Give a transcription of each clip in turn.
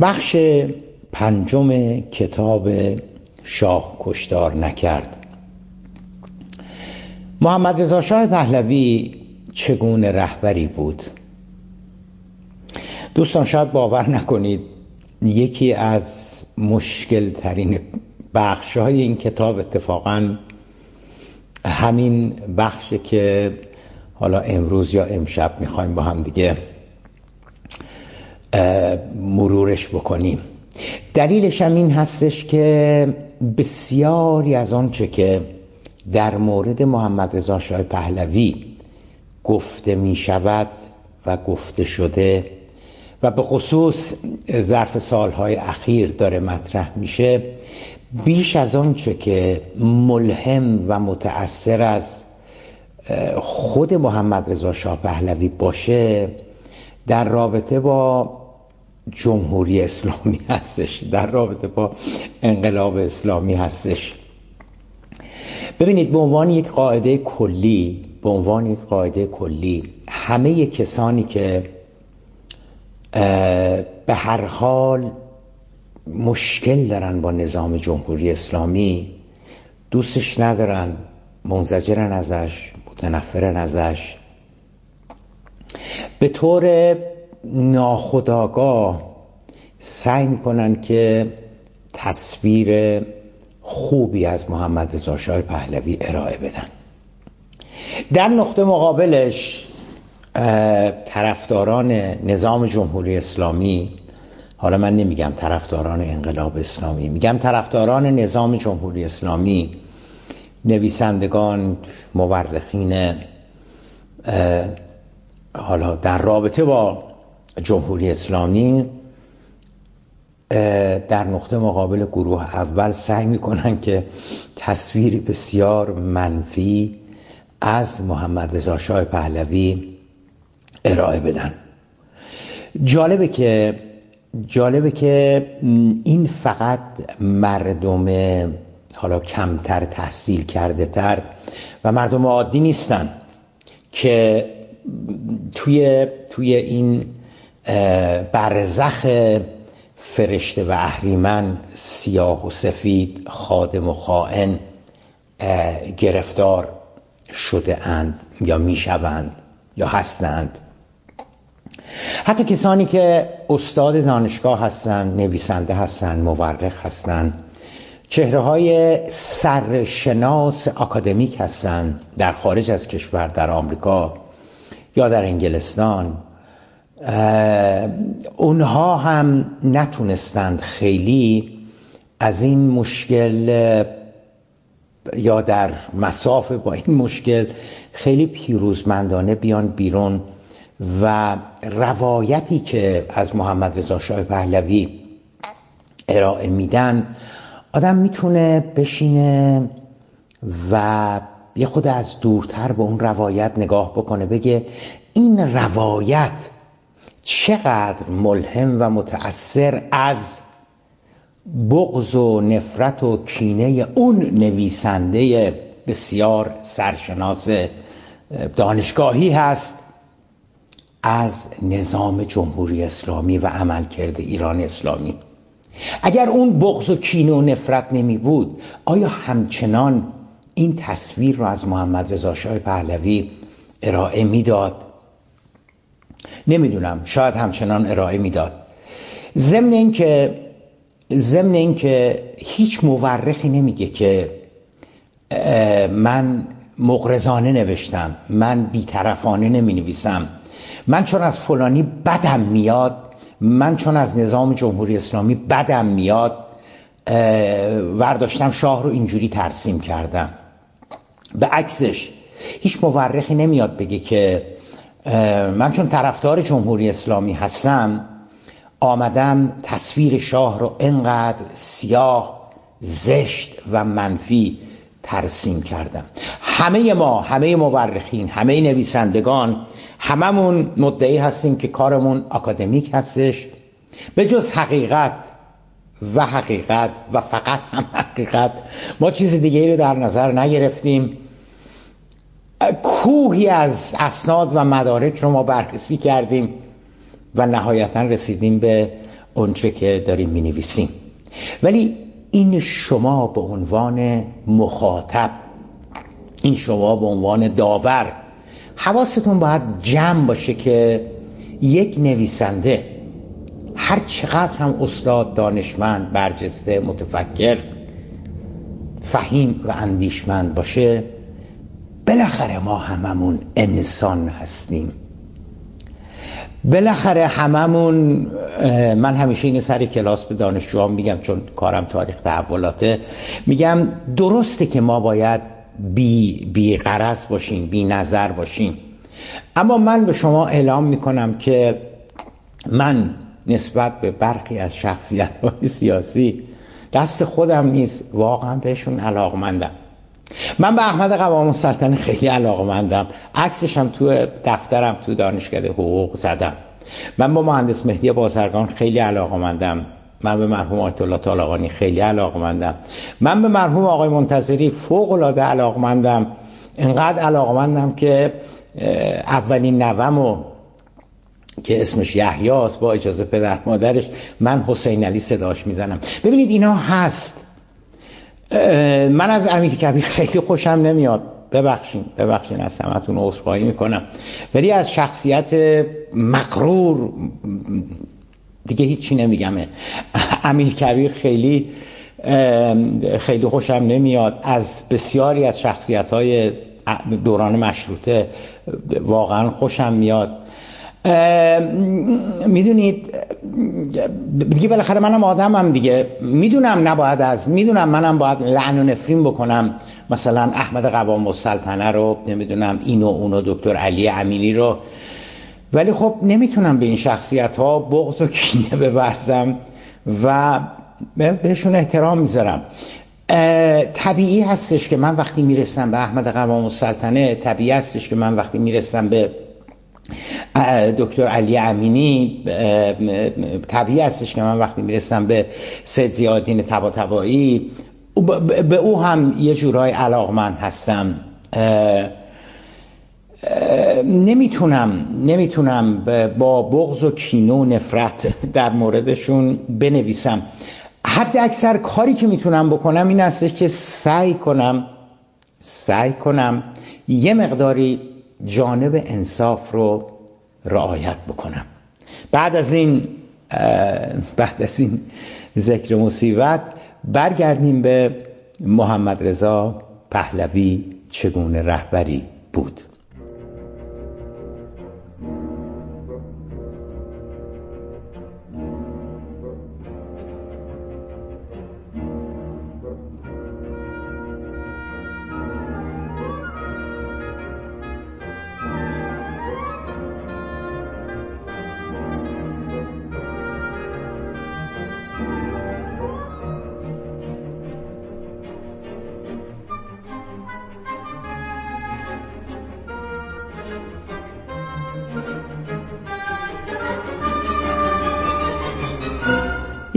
بخش پنجم کتاب شاه کشتار نکرد. محمد رضا شاه پهلوی چگونه رهبری بود؟ دوستان شاید باور نکنید یکی از مشکل ترین بخش های این کتاب اتفاقا همین بخش که حالا امروز یا امشب می‌خوایم با هم دیگه مرورش بکنیم. دلیلش هم این هستش که بسیاری از آنچه که در مورد محمد رضا شاه پهلوی گفته می شود و گفته شده و به خصوص ظرف سالهای اخیر داره مطرح میشه بیش از آنچه که ملهم و متأثر از خود محمد رضا شاه پهلوی باشه در رابطه با جمهوری اسلامی هستش در رابطه با انقلاب اسلامی هستش. ببینید به عنوان یک قاعده کلی به عنوان یک قاعده کلی همه کسانی که به هر حال مشکل دارن با نظام جمهوری اسلامی دوستش ندارن منزجرن ازش متنفرن ازش. به طور ناخداگاه سعی می‌کنن که تصویر خوبی از محمد رضا شاه پهلوی ارائه بدن. در نقطه مقابلش طرفداران نظام جمهوری اسلامی حالا من نمیگم طرفداران انقلاب اسلامی میگم طرفداران نظام جمهوری اسلامی نویسندگان مورخین حالا در رابطه با جمهوری اسلامی در نقطه مقابل گروه اول سعی می‌کنن که تصویری بسیار منفی از محمد رضا شاه پهلوی ارائه بدن. جالبه که جالبه که این فقط مردم حالا کمتر تحصیل کرده تر و مردم عادی نیستن که توی توی این برزخ فرشته و اهریمن سیاه و سفید خادم و خائن گرفتار شده اند یا می‌شوند یا هستند. حتی کسانی که استاد دانشگاه هستند نویسنده هستند مورخ هستند چهره های سرشناس اکادمیک هستند در خارج از کشور در آمریکا یا در انگلستان. اونها هم نتونستند خیلی از این مشکل یا در مسافه با این مشکل خیلی پیروزمندانه بیان بیرون و روایتی که از محمد رضا شاه پهلوی ارائه میدن آدم می‌تونه بشینه و یه خود از دورتر به اون روایت نگاه بکنه بگه این روایت چقدر ملهم و متأثر از بغض و نفرت و کینه اون نویسنده بسیار سرشناس دانشگاهی هست از نظام جمهوری اسلامی و عمل کرده ایران اسلامی. اگر اون بغض و کینه و نفرت نمی بود آیا همچنان این تصویر رو از محمد رضا شاه پهلوی ارائه می‌داد؟ نمی‌دونم شاید همچنان ارائه می‌داد. ضمن اینکه ضمن اینکه هیچ مورخی نمیگه که من مغرضانه نوشتم من بیطرفانه نمی نویسم من چون از فلانی بدم میاد من چون از نظام جمهوری اسلامی بدم میاد ورداشتم شاه رو اینجوری ترسیم کردم. به عکسش هیچ مورخی نمیاد بگه که من چون طرفدار جمهوری اسلامی هستم آمدم تصویر شاه رو انقدر سیاه زشت و منفی ترسیم کردم. همه ما همه مورخین همه نویسندگان هممون مدعی هستیم که کارمون اکادمیک هستش. به جز حقیقت و حقیقت و فقط هم حقیقت ما چیز دیگه رو در نظر نگرفتیم. کوهی از اسناد و مدارک رو ما بررسی کردیم و نهایتا رسیدیم به اونچه که داریم می نویسیم ولی این شما به عنوان مخاطب این شما به عنوان داور حواستون باید جمع باشه که یک نویسنده هر چقدر هم استاد دانشمند برجسته متفکر فهیم و اندیشمند باشه بالاخره ما هممون انسان هستیم. بالاخره هممون من همیشه این سر کلاس به دانشجوام میگم چون کارم تاریخ تحولاته. میگم درسته که ما باید بی, بی غرض باشیم بی نظر باشیم. اما من به شما اعلام می‌کنم که من نسبت به برخی از شخصیت های سیاسی دست خودم نیست واقعا بهشون علاقمندم. من به احمد قوام السلطنه خیلی علاقمندم. عکسش هم تو دفترم تو دانشکده حقوق زدم. من با مهندس مهدی بازرگان خیلی علاقمندم. من به مرحوم آیت الله طالقانی خیلی علاقمندم. من به مرحوم آقای منتظری فوق العاده علاقمندم. انقدر علاقمندم که اولین نوم که اسمش یحیاست با اجازه پدر مادرش من حسین علی صداش می‌زنم. ببینید اینا هست. من از امیر کبیر خیلی خوشم نمیاد. ببخشین ببخشین از همتون عذرخواهی می‌کنم. ولی از شخصیت مقرور دیگه هیچی نمیگم امیر کبیر خیلی خیلی خوشم نمیاد. از بسیاری از شخصیت های دوران مشروطه واقعا خوشم میاد. می‌دونید دیگه بالاخره منم آدمم دیگه. می‌دونم نباید از می‌دونم منم باید لعن و نفرین بکنم. مثلا احمد قوام السلطنه رو نمی‌دونم اینو اونو دکتر علی امینی رو. ولی خب نمی‌تونم به این شخصیت ها بغض و کینه ببرزم و بهشون احترام می‌ذارم. طبیعی هستش که من وقتی می‌رسم به احمد قوام السلطنه طبیعی هستش که من وقتی می‌رسم به دکتر علی امینی طبیعی هستش که من وقتی می‌رسم به سید زیادین تبا تبایی به او هم یه جورای علاقمند هستم. نمی‌تونم نمی‌تونم با بغض و کینو و نفرت در موردشون بنویسم. حد اکثر کاری که می‌تونم بکنم این هستش که سعی کنم سعی کنم یه مقداری جانب انصاف رو رعایت بکنم. بعد از این بعد از این ذکر مصیبت برگردیم به محمد رضا پهلوی چگونه رهبری بود.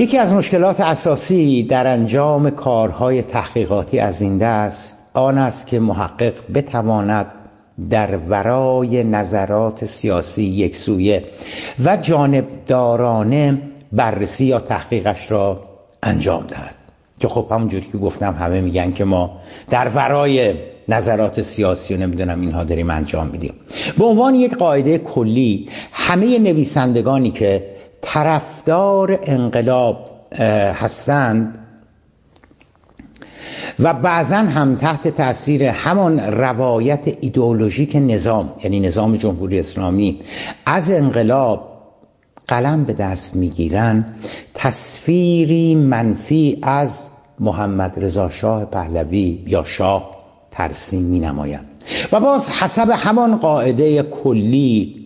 یکی از مشکلات اساسی در انجام کارهای تحقیقاتی از این دست آن است که محقق بتواند در ورای نظرات سیاسی یکسویه و جانبدارانه بررسی یا تحقیقش را انجام دهد. که خب همونجوری که گفتم همه میگن که ما در ورای نظرات سیاسی و نمی‌دونم اینها داریم انجام میدیم. به عنوان یک قاعده کلی همه نویسندگانی که طرفدار انقلاب هستند و بعضا هم تحت تاثیر همان روایت ایدئولوژیک نظام یعنی نظام جمهوری اسلامی از انقلاب قلم به دست می‌گیرن تصویری منفی از محمد رضا شاه پهلوی یا شاه ترسیم می نمایند و باز حسب همان قاعده کلی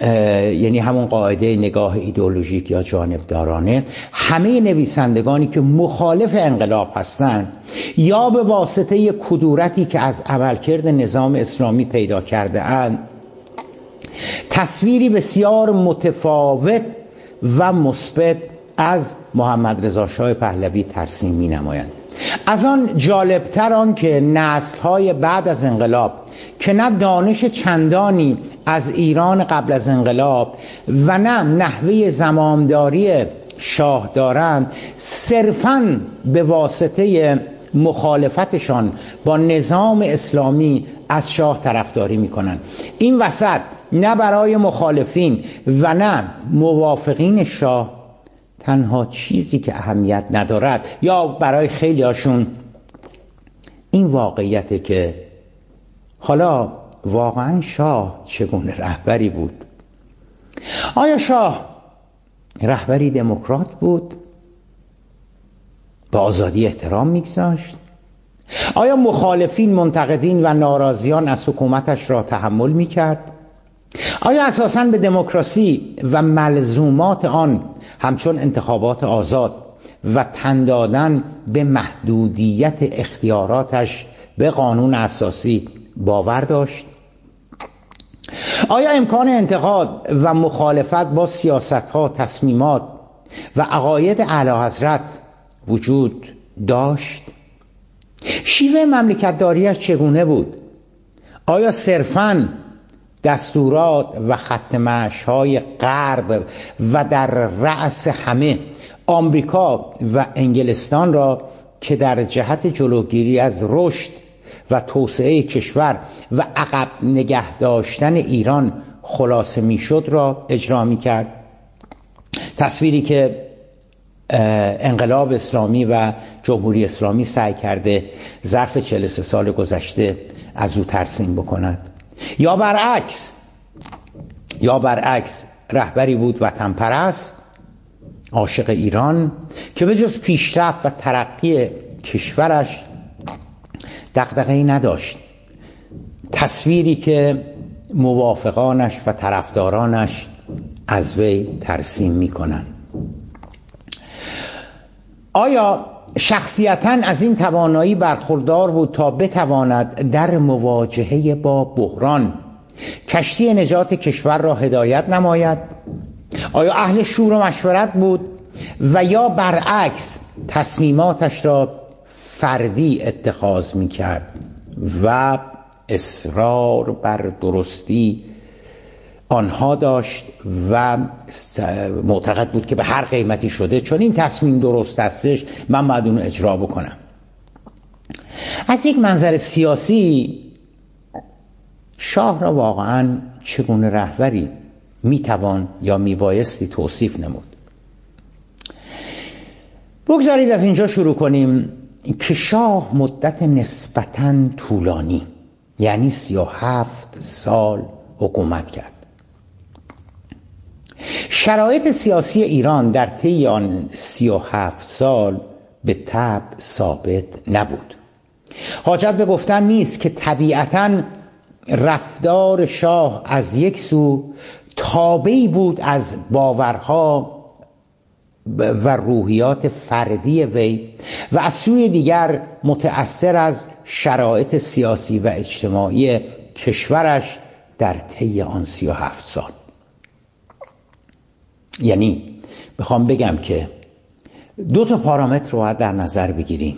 یعنی همون قاعده نگاه ایدئولوژیک یا جانبدارانه. همه نویسندگانی که مخالف انقلاب هستند یا به واسطه کدورتی که از عملکرد نظام اسلامی پیدا کرده اند تصویری بسیار متفاوت و مثبت از محمد رضا شاه پهلوی ترسیم می نمایند از آن جالبتر آن که نسلهای بعد از انقلاب که نه دانش چندانی از ایران قبل از انقلاب و نه نحوه زمامداری شاه دارند صرفا به واسطه مخالفتشان با نظام اسلامی از شاه طرفداری می‌کنن این وسط نه برای مخالفین و نه موافقین شاه تنها چیزی که اهمیت ندارد یا برای خیلی هاشون این واقعیت که حالا واقعا شاه چگونه رهبری بود؟ آیا شاه رهبری دموکرات بود؟ به آزادی احترام میگذاشت؟ آیا مخالفین منتقدین و ناراضیان از حکومتش را تحمل می‌کرد؟ آیا اساسا به دموکراسی و ملزومات آن همچون انتخابات آزاد و تن دادن به محدودیت اختیاراتش به قانون اساسی باور داشت؟ آیا امکان انتقاد و مخالفت با سیاست ها تصمیمات و عقاید اعلی حضرت وجود داشت؟ شیوه مملکتداریش چگونه بود؟ آیا صرفاً دستورات و ختم های غرب و در رأس همه آمریکا و انگلستان را که در جهت جلوگیری از رشد و توسعه کشور و عقب نگه داشتن ایران خلاصه می‌شد را اجرا می کرد تصویری که انقلاب اسلامی و جمهوری اسلامی سعی کرده ظرف 43 سال گذشته از او ترسیم بکند. یا برعکس یا برعکس رهبری بود وطن پرست عاشق ایران که به جز پیشرفت و ترقی کشورش ای نداشت. تصویری که موافقانش و طرفدارانش از وی ترسیم می‌کنند. آیا شخصیتا از این توانایی برخوردار بود تا بتواند در مواجهه با بحران کشتی نجات کشور را هدایت نماید. آیا اهل شور و مشورت بود و یا برعکس تصمیماتش را فردی اتخاذ می کرد و اصرار بر درستی آنها داشت و معتقد بود که به هر قیمتی شده چون این تصمیم درست هستش من باید اونو اجرا بکنم. از یک منظر سیاسی شاه را واقعا چگونه رهبری می‌توان یا میبایستی توصیف نمود؟ بگذارید از اینجا شروع کنیم که شاه مدت نسبتا طولانی یعنی سی و هفت سال حکومت کرد. شرایط سیاسی ایران در طی آن سی و هفت سال به تب ثابت نبود. حاجت به گفتن نیست که طبیعتا رفتار شاه از یک سو تابعی بود از باورها و روحیات فردی وی و از سوی دیگر متأثر از شرایط سیاسی و اجتماعی کشورش در طی آن سی و هفت سال. یعنی می‌خوام بگم که دو تا پارامتر رو در نظر بگیریم.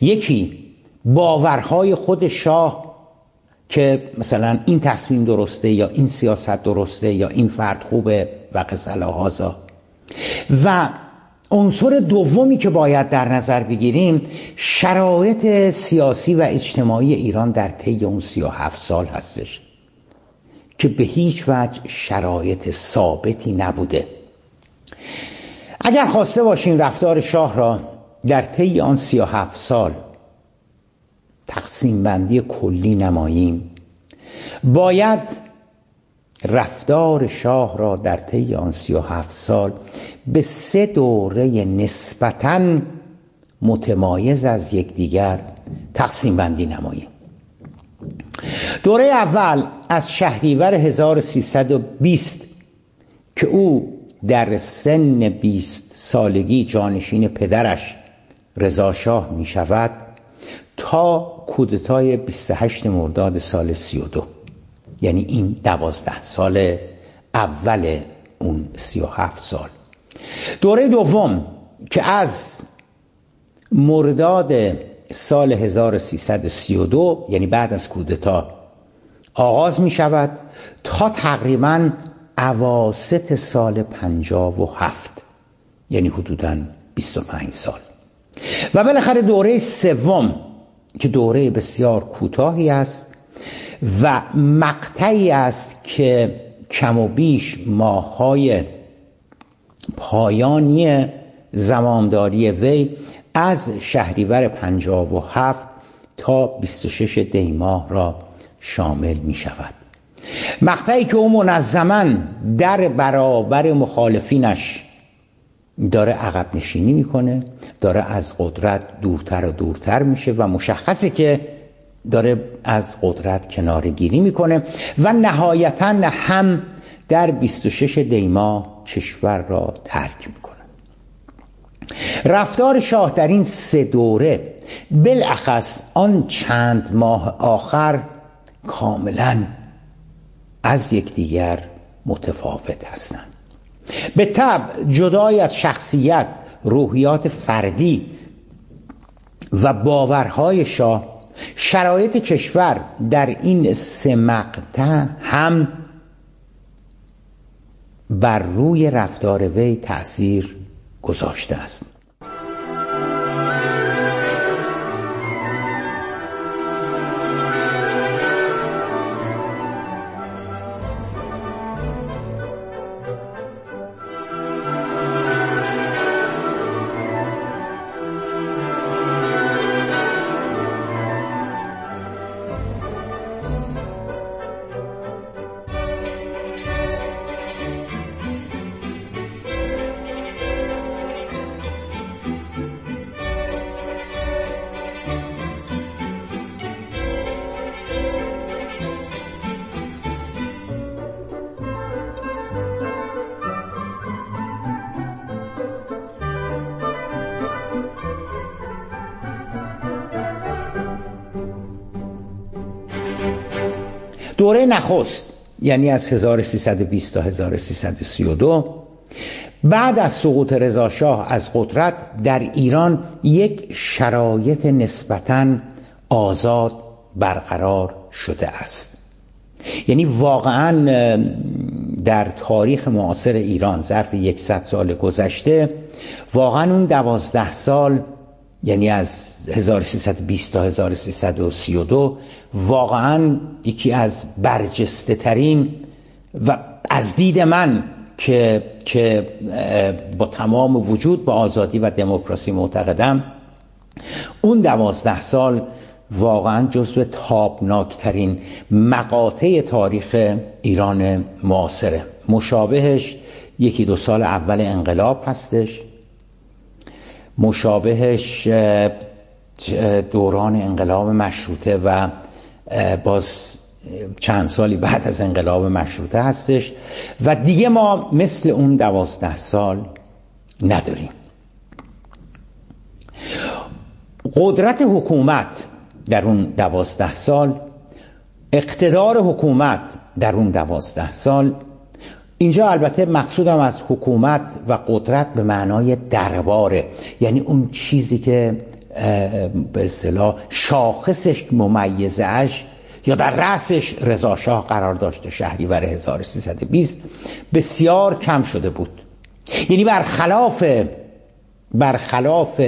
یکی باورهای خود شاه که مثلا این تصمیم درسته یا این سیاست درسته یا این فرد خوبه و قصلا هازا و عنصر دومی که باید در نظر بگیریم شرایط سیاسی و اجتماعی ایران در طی اون سی و هفت سال هستش. که به هیچ وجه شرایط ثابتی نبوده. اگر خواسته باشیم رفتار شاه را در طی آن سی و هفت سال تقسیم بندی کلی نماییم باید رفتار شاه را در طی آن سی و هفت سال به سه دوره نسبتا متمایز از یکدیگر تقسیم بندی نماییم. دوره اول از شهریور 1320 که او در سن 20 سالگی جانشین پدرش رضا شاه می شود تا کودتای 28 مرداد سال 32 یعنی این دوازده سال اول اون 37 سال. دوره دوم که از مرداد سال 1332 یعنی بعد از کودتا آغاز می شود تا تقریبا عواست سال 57 یعنی حدودا 25 سال. و بالاخره دوره سوم که دوره بسیار کوتاهی است و مقطعی است که کم و بیش ماهای پایانی زمامداری وی از شهریور 57 تا 26 دیماه را شامل می شود. مقطعی که او منظما در برابر مخالفینش داره عقب نشینی می‌کنه داره از قدرت دورتر و دورتر میشه و مشخصه که داره از قدرت کناره گیری می‌کنه و نهایتا هم در 26 دیما کشور را ترک می‌کنه. رفتار شاه در این سه دوره بالاخص آن چند ماه آخر کاملا از یکدیگر متفاوت هستند. به طب جدای از شخصیت روحیات فردی و باورهای شاه شرایط کشور در این سه مقطع هم بر روی رفتار وی تأثیر گذاشته است. دوره نخست یعنی از 1320 تا 1332 بعد از سقوط رضاشاه از قدرت در ایران یک شرایط نسبتا آزاد برقرار شده است. یعنی واقعا در تاریخ معاصر ایران ظرف یکصد سال گذشته واقعا اون دوازده سال یعنی از 1320 تا 1332 واقعا یکی از برجسته ترین و از دید من که که با تمام وجود به آزادی و دموکراسی معتقدم اون دوازده سال واقعا جزو تابناکترین مقاطع تاریخ ایران معاصره. مشابهش یکی دو سال اول انقلاب هستش. مشابهش دوران انقلاب مشروطه و باز چند سالی بعد از انقلاب مشروطه هستش و دیگه ما مثل اون دوازده سال نداریم. قدرت حکومت در اون دوازده سال اقتدار حکومت در اون دوازده سال اینجا البته مقصودم از حکومت و قدرت به معنای درباره. یعنی اون چیزی که به اصطلاح شاخصش ممیزش یا در رأسش رضاشاه قرار داشته شهریور 1320 بسیار کم شده بود. یعنی برخلاف برخلاف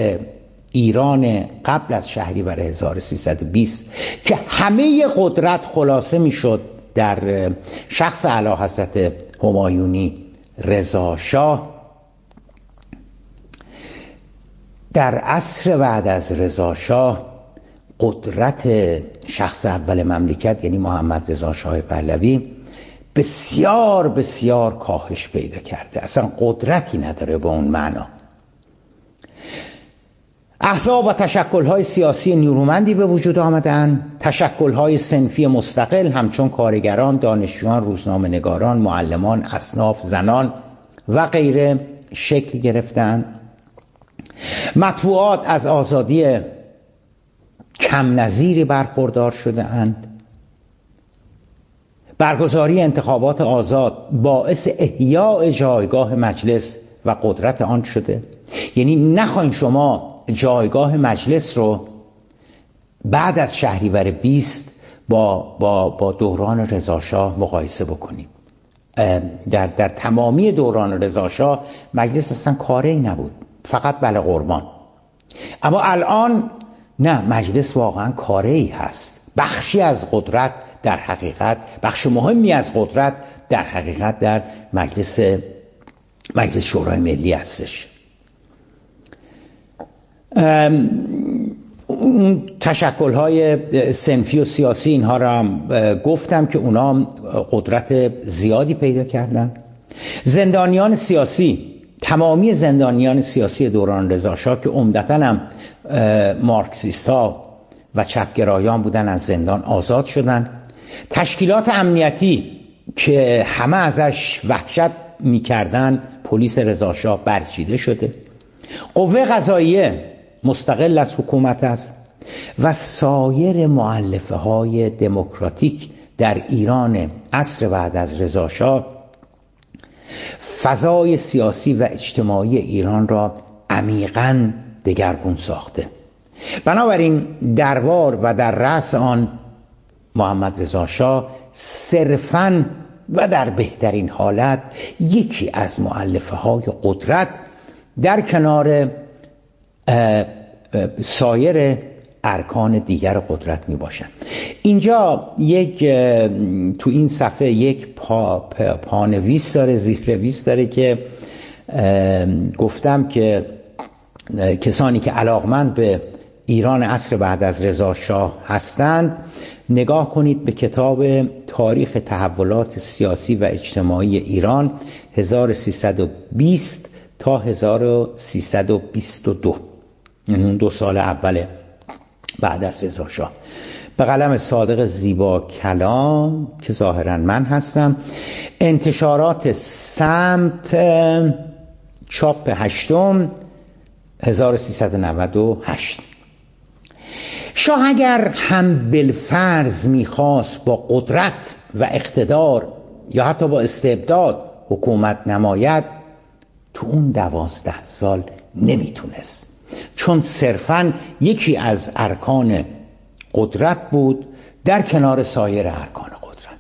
ایران قبل از شهریور 1320 که همه قدرت خلاصه می‌شد در شخص اعلی حضرت همایونی رضا شاه. در عصر بعد از رضا شاه قدرت شخص اول مملکت یعنی محمد رضا شاه پهلوی بسیار بسیار کاهش پیدا کرده. اصلا قدرتی نداره به اون معنا. احزاب و تشکلهای سیاسی نیرومندی به وجود آمدن تشکلهای سنفی مستقل همچون کارگران، دانشجویان، روزنامه نگاران، معلمان، اصناف، زنان و غیره شکل گرفتن. مطبوعات از آزادی کم نظیری برخوردار شده اند برگزاری انتخابات آزاد باعث احیاء جایگاه مجلس و قدرت آن شده. یعنی نخواین شما جایگاه مجلس رو بعد از شهریور 20 با, با, با دوران رضاشاه مقایسه بکنید. در, در تمامی دوران رضاشاه مجلس اصلا کاری نبود فقط بله قربان. اما الان نه مجلس واقعا کاره ای هست. بخشی از قدرت در حقیقت بخش مهمی از قدرت در حقیقت در مجلس مجلس شورای ملی هستش. اون تشکل های سنفی و سیاسی اینها را گفتم که اونا قدرت زیادی پیدا کردن. زندانیان سیاسی تمامی زندانیان سیاسی دوران رضاشاه که عمدتا هم مارکسیست ها و چپگرایان بودن از زندان آزاد شدن. تشکیلات امنیتی که همه ازش وحشت می‌کردن پلیس رضاشاه برچیده شده. قوه قضاییه مستقل از حکومت است و سایر معلفه های دموکراتیک در ایران عصر بعد از رضاشاه فضای سیاسی و اجتماعی ایران را عمیقا دگرگون ساخته. بنابراین دربار و در رأس آن محمد رضا شاه صرفا و در بهترین حالت یکی از معلفه های قدرت در کنار سایر ارکان دیگر قدرت می باشند. اینجا یک تو این صفحه یک پا پانویس داره زیرنویس داره که گفتم که کسانی که علاقمند به ایران عصر بعد از رضا شاه هستند نگاه کنید به کتاب تاریخ تحولات سیاسی و اجتماعی ایران 1320 تا 1322 این اون دو سال اول بعد از رضا شاه. به قلم صادق زیبا کلام که ظاهرا من هستم. انتشارات سمت چاپ هشتم 1398 شاه اگر هم بالفرض می‌خواست با قدرت و اقتدار یا حتی با استبداد حکومت نماید تو اون دوازده سال نمی‌تونست. چون صرفا یکی از ارکان قدرت بود در کنار سایر ارکان قدرت.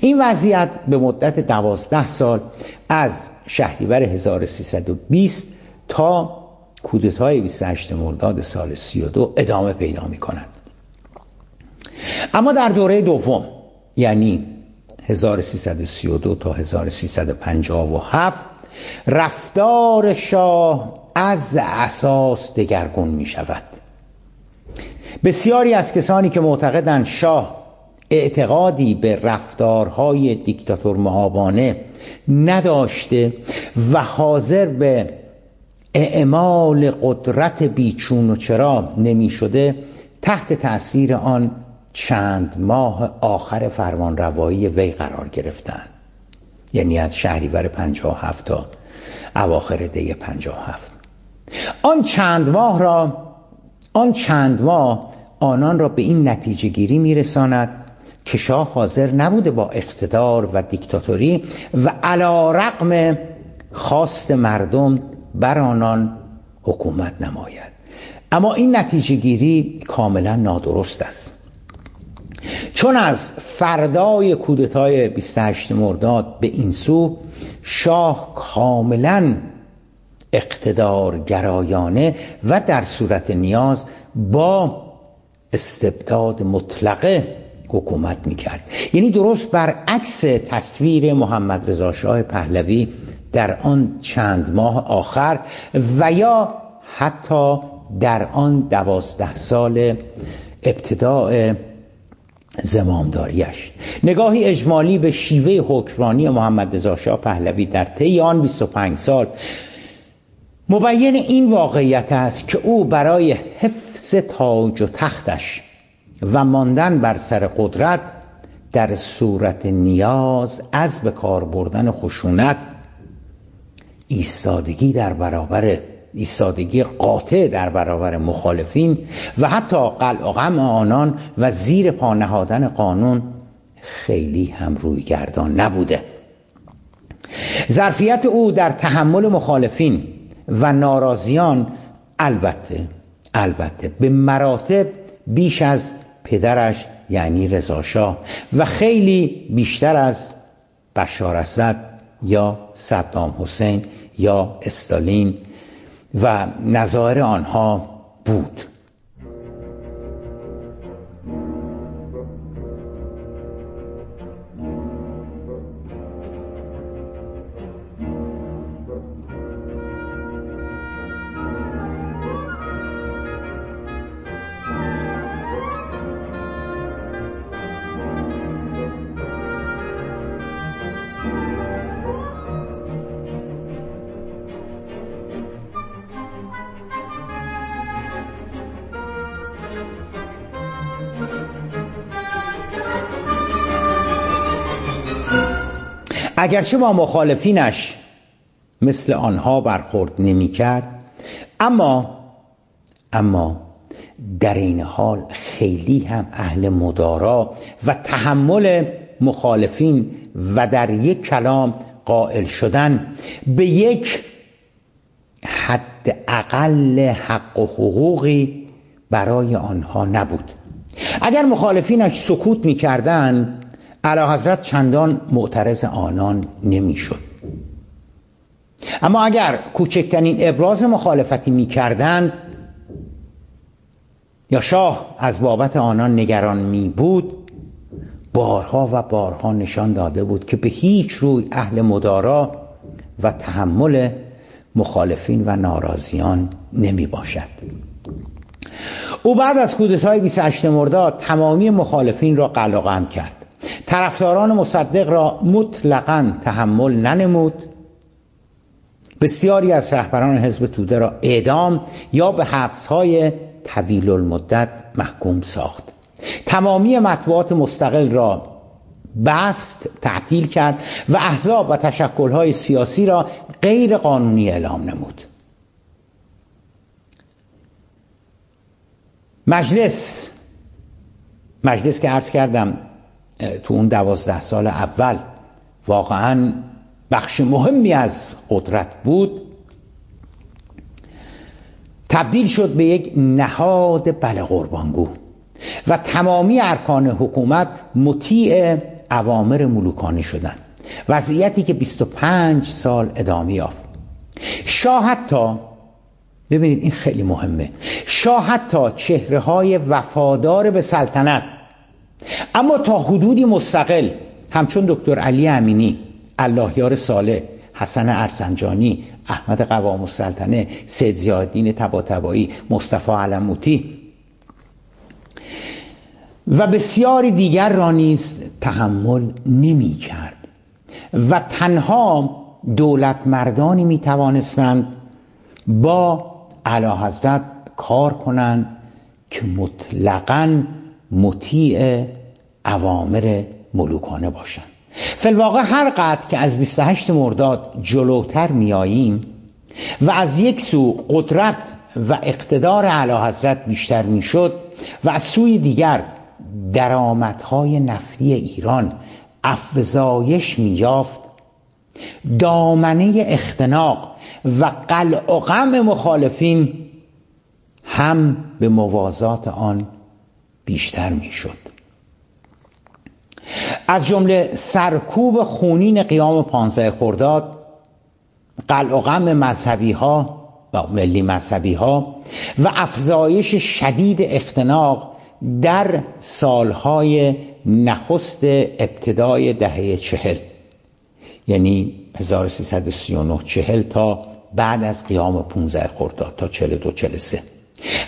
این وضعیت به مدت دوازده سال از شهریور 1320 تا کودتای 28 مرداد سال 32 ادامه پیدا می کند. اما در دوره دوم یعنی 1332 تا 1357 رفتار شاه از اساس دگرگون می شود بسیاری از کسانی که معتقدند شاه اعتقادی به رفتارهای دیکتاتور مهابانه نداشته و حاضر به اعمال قدرت بیچون و چرا نمی شده تحت تأثیر آن چند ماه آخر فرمان روایی وی قرار گرفتند. یعنی از شهریور 57 تا اواخر دی 57 آن چند ماه را آن چند ماه آنان را به این نتیجه گیری میرساند که شاه حاضر نبوده با اقتدار و دیکتاتوری و علا رقم خواست مردم بر آنان حکومت نماید. اما این نتیجه گیری کاملا نادرست است. چون از فردای کودتای 28 مرداد به این سو شاه کاملا اقتدار گرایانه و در صورت نیاز با استبداد مطلقه حکومت می‌کرد. یعنی درست برعکس تصویر محمد رضا شاه پهلوی در آن چند ماه آخر و یا حتی در آن دوازده سال ابتداع زمامداریش نگاهی اجمالی به شیوه حکمرانی محمد رضا شاه پهلوی در طی آن 25 سال مبین این واقعیت است که او برای حفظ تاج و تختش و ماندن بر سر قدرت در صورت نیاز از به کار بردن خشونت ایستادگی در برابر ایستادگی قاطع در برابر مخالفین و حتی قلع غم آنان و زیر پا نهادن قانون خیلی هم روی گردان نبوده. ظرفیت او در تحمل مخالفین و ناراضیان البته البته به مراتب بیش از پدرش یعنی رضاشاه و خیلی بیشتر از بشار اسد یا صدام حسین یا استالین و نظایر آنها بود. اگرچه با مخالفینش مثل آنها برخورد نمی کرد اما اما در این حال خیلی هم اهل مدارا و تحمل مخالفین و در یک کلام قائل شدن به یک حد اقل حق و حقوقی برای آنها نبود. اگر مخالفینش سکوت می‌کردند علا حضرت چندان معترض آنان نمی‌شد. اما اگر کوچکترین ابراز مخالفتی می‌کردند یا شاه از بابت آنان نگران می بود بارها و بارها نشان داده بود که به هیچ روی اهل مدارا و تحمل مخالفین و ناراضیان نمی باشد او بعد از کودتای 28 مرداد تمامی مخالفین را قلقم کرد. طرفداران مصدق را مطلقا تحمل ننمود. بسیاری از رهبران حزب توده را اعدام یا به حبسهای طویل المدت محکوم ساخت. تمامی مطبوعات مستقل را بست تعطیل کرد و احزاب و تشکلهای سیاسی را غیر قانونی اعلام نمود. مجلس مجلس که عرض کردم تو اون دوازده سال اول واقعا بخش مهمی از قدرت بود. تبدیل شد به یک نهاد بله قربانگو و تمامی ارکان حکومت مطیع اوامر ملوکانه شدند وضعیتی که 25 سال ادامه یافت. شاه حتی ببینید این خیلی مهمه شاه حتی چهره های وفادار به سلطنت اما تا حدودی مستقل همچون دکتر علی امینی الله یار صالح حسن ارسنجانی احمد قوام السلطنه سید زیادین تباتبایی مصطفی علموتی و بسیاری دیگر را نیز تحمل نمی کرد و تنها دولت مردانی می توانستند با علا حضرت کار کنند که مطلقاً مطیع اوامر ملوکانه باشند. فلواقع هر قدر که از 28 مرداد جلوتر میاییم و از یک سو قدرت و اقتدار اعلی حضرت بیشتر می‌شد و از سوی دیگر درآمدهای نفتی ایران افزایش میافت دامنه اختناق و قلع و غم مخالفین هم به موازات آن بیشتر می‌شد. از جمله سرکوب خونین قیام پانزده خرداد قلع و غم مذهبی ها و ملی مذهبی ها و افزایش شدید اختناق در سالهای نخست ابتدای دهه چهل یعنی 1339 چهل تا بعد از قیام 15 خرداد تا 42 43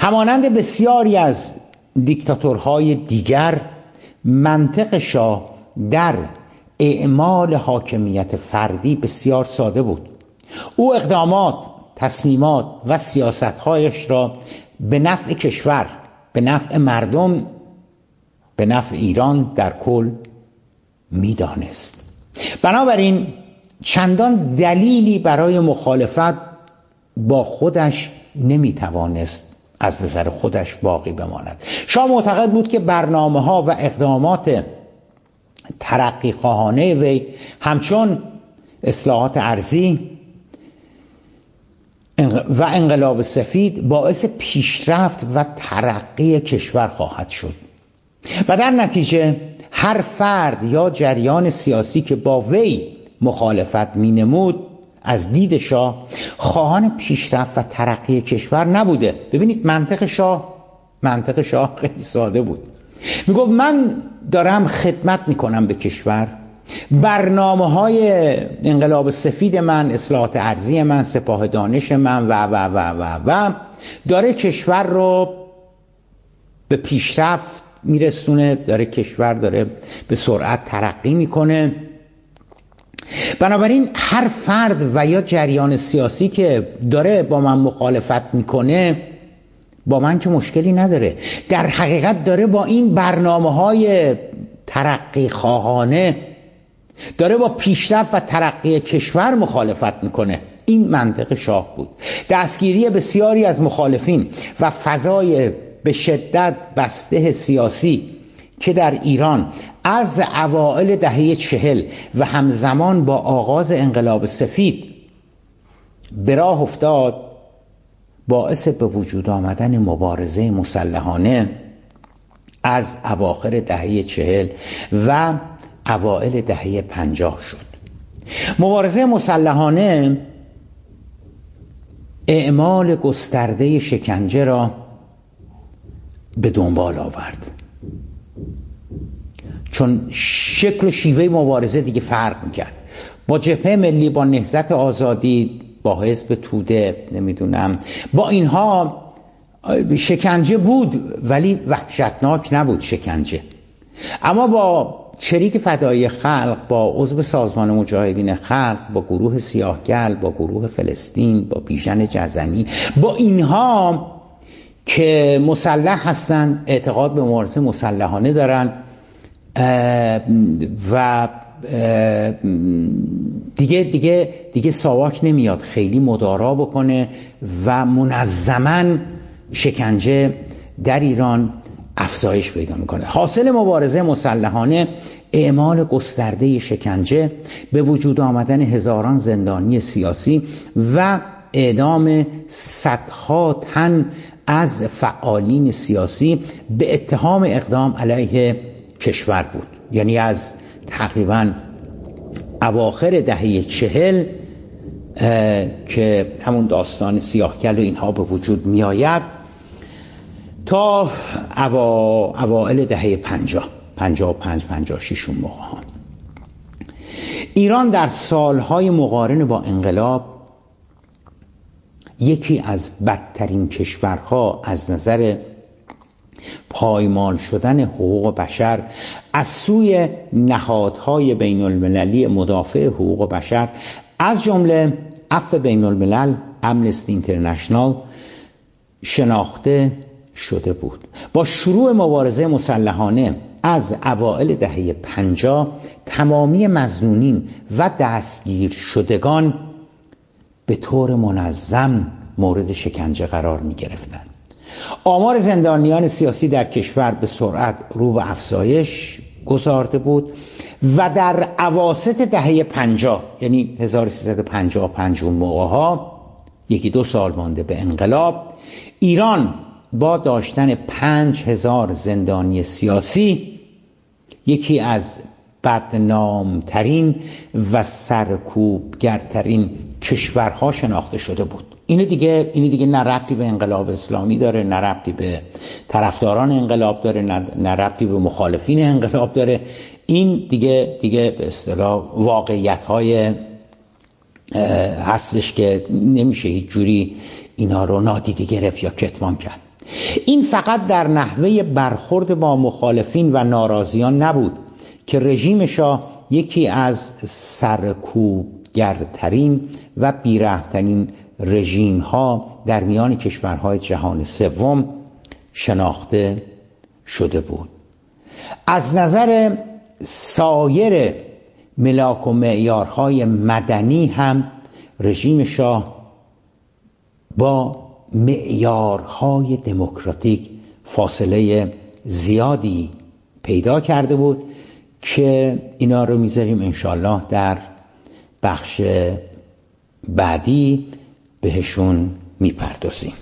همانند بسیاری از دیکتاتورهای دیگر منطق شاه در اعمال حاکمیت فردی بسیار ساده بود. او اقدامات تصمیمات و سیاستهایش را به نفع کشور به نفع مردم به نفع ایران در کل می‌دانست. بنابراین چندان دلیلی برای مخالفت با خودش نمی‌توانست از نظر خودش باقی بماند. شاه معتقد بود که برنامه ها و اقدامات ترقی خواهانه وی همچون اصلاحات ارزی و انقلاب سفید باعث پیشرفت و ترقی کشور خواهد شد. و در نتیجه هر فرد یا جریان سیاسی که با وی مخالفت می نمود از دید شاه خواهان پیشرفت و ترقی کشور نبوده. ببینید منطق شاه منطق شاه خیلی ساده بود. می گفت من دارم خدمت می کنم به کشور. برنامه های انقلاب سفید من اصلاحات ارزی من سپاه دانش من و و و و و داره کشور رو به پیشرفت میرسونه داره کشور داره به سرعت ترقی می‌کنه. بنابراین هر فرد و یا جریان سیاسی که داره با من مخالفت می‌کنه با من که مشکلی نداره. در حقیقت داره با این برنامه های ترقی خواهانه داره با پیشرفت و ترقی کشور مخالفت می‌کنه. این منطق شاه بود. دستگیری بسیاری از مخالفین و فضای به شدت بسته سیاسی که در ایران از اوائل دهه چهل و همزمان با آغاز انقلاب سفید به راه افتاد باعث به وجود آمدن مبارزه مسلحانه از اواخر دهه چهل و اوائل دهه پنجاه شد. مبارزه مسلحانه اعمال گسترده شکنجه را به دنبال آورد. چون شکل و شیوه مبارزه دیگه فرق می‌کرد. با جبهه ملی با نهزت آزادی با حزب توده نمی‌دونم. با اینها شکنجه بود ولی وحشتناک نبود شکنجه. اما با شریک فدایی خلق با عضو سازمان مجاهدین خلق با گروه سیاهگل با گروه فلسطین با بیژن جزنی با اینها که مسلح هستند اعتقاد به مبارزه مسلحانه دارن. و دیگه دیگه دیگه ساواک نمیاد. خیلی مدارا بکنه و منظما شکنجه در ایران افزایش پیدا می‌کنه. حاصل مبارزه مسلحانه اعمال گسترده شکنجه به وجود آمدن هزاران زندانی سیاسی و اعدام صدها تن از فعالین سیاسی به اتهام اقدام علیه کشور بود یعنی از تقریبا اواخر دهه چهل که همون داستان سیاهکل و اینها به وجود میآید تا اوا... اوائل دهه پنجاه پنجاه پنج پنجاه شیشون موقع ها. ایران در سالهای مقارن با انقلاب یکی از بدترین کشورها از نظر پایمال شدن حقوق بشر از سوی نهادهای بین المللی مدافع حقوق بشر از جمله عفو بین الملل امنستی اینترنشنال شناخته شده بود با شروع مبارزه مسلحانه از اوائل دهه پنجاه تمامی مزنونین و دستگیر شدگان به طور منظم مورد شکنجه قرار می گرفتن. آمار زندانیان سیاسی در کشور به سرعت رو به افزایش گذارده بود و در عواست دهه پنجاه یعنی 1355 اون موقع ها یکی دو سال مانده به انقلاب ایران با داشتن پنج هزار زندانی سیاسی یکی از بدنامترین و سرکوبگرترین کشورها شناخته شده بود. اینه دیگه اینه دیگه نه ربطی به انقلاب اسلامی داره نه ربطی به طرفداران انقلاب داره نه ربطی به مخالفین انقلاب داره. این دیگه دیگه به اصطلاح واقعیت های هستش که نمیشه هیچ جوری اینا رو نادیده گرفت یا کتمان کرد. این فقط در نحوه برخورد با مخالفین و ناراضیان نبود. که رژیم شاه یکی از سرکوبگرترین و بیرحمترین رژیم ها در میان کشورهای جهان سوم شناخته شده بود. از نظر سایر ملاک و معیارهای مدنی هم رژیم شاه با معیارهای دموکراتیک فاصله زیادی پیدا کرده بود که اینا رو می‌ذاریم انشالله در بخش بعدی بهشون می‌پردازیم.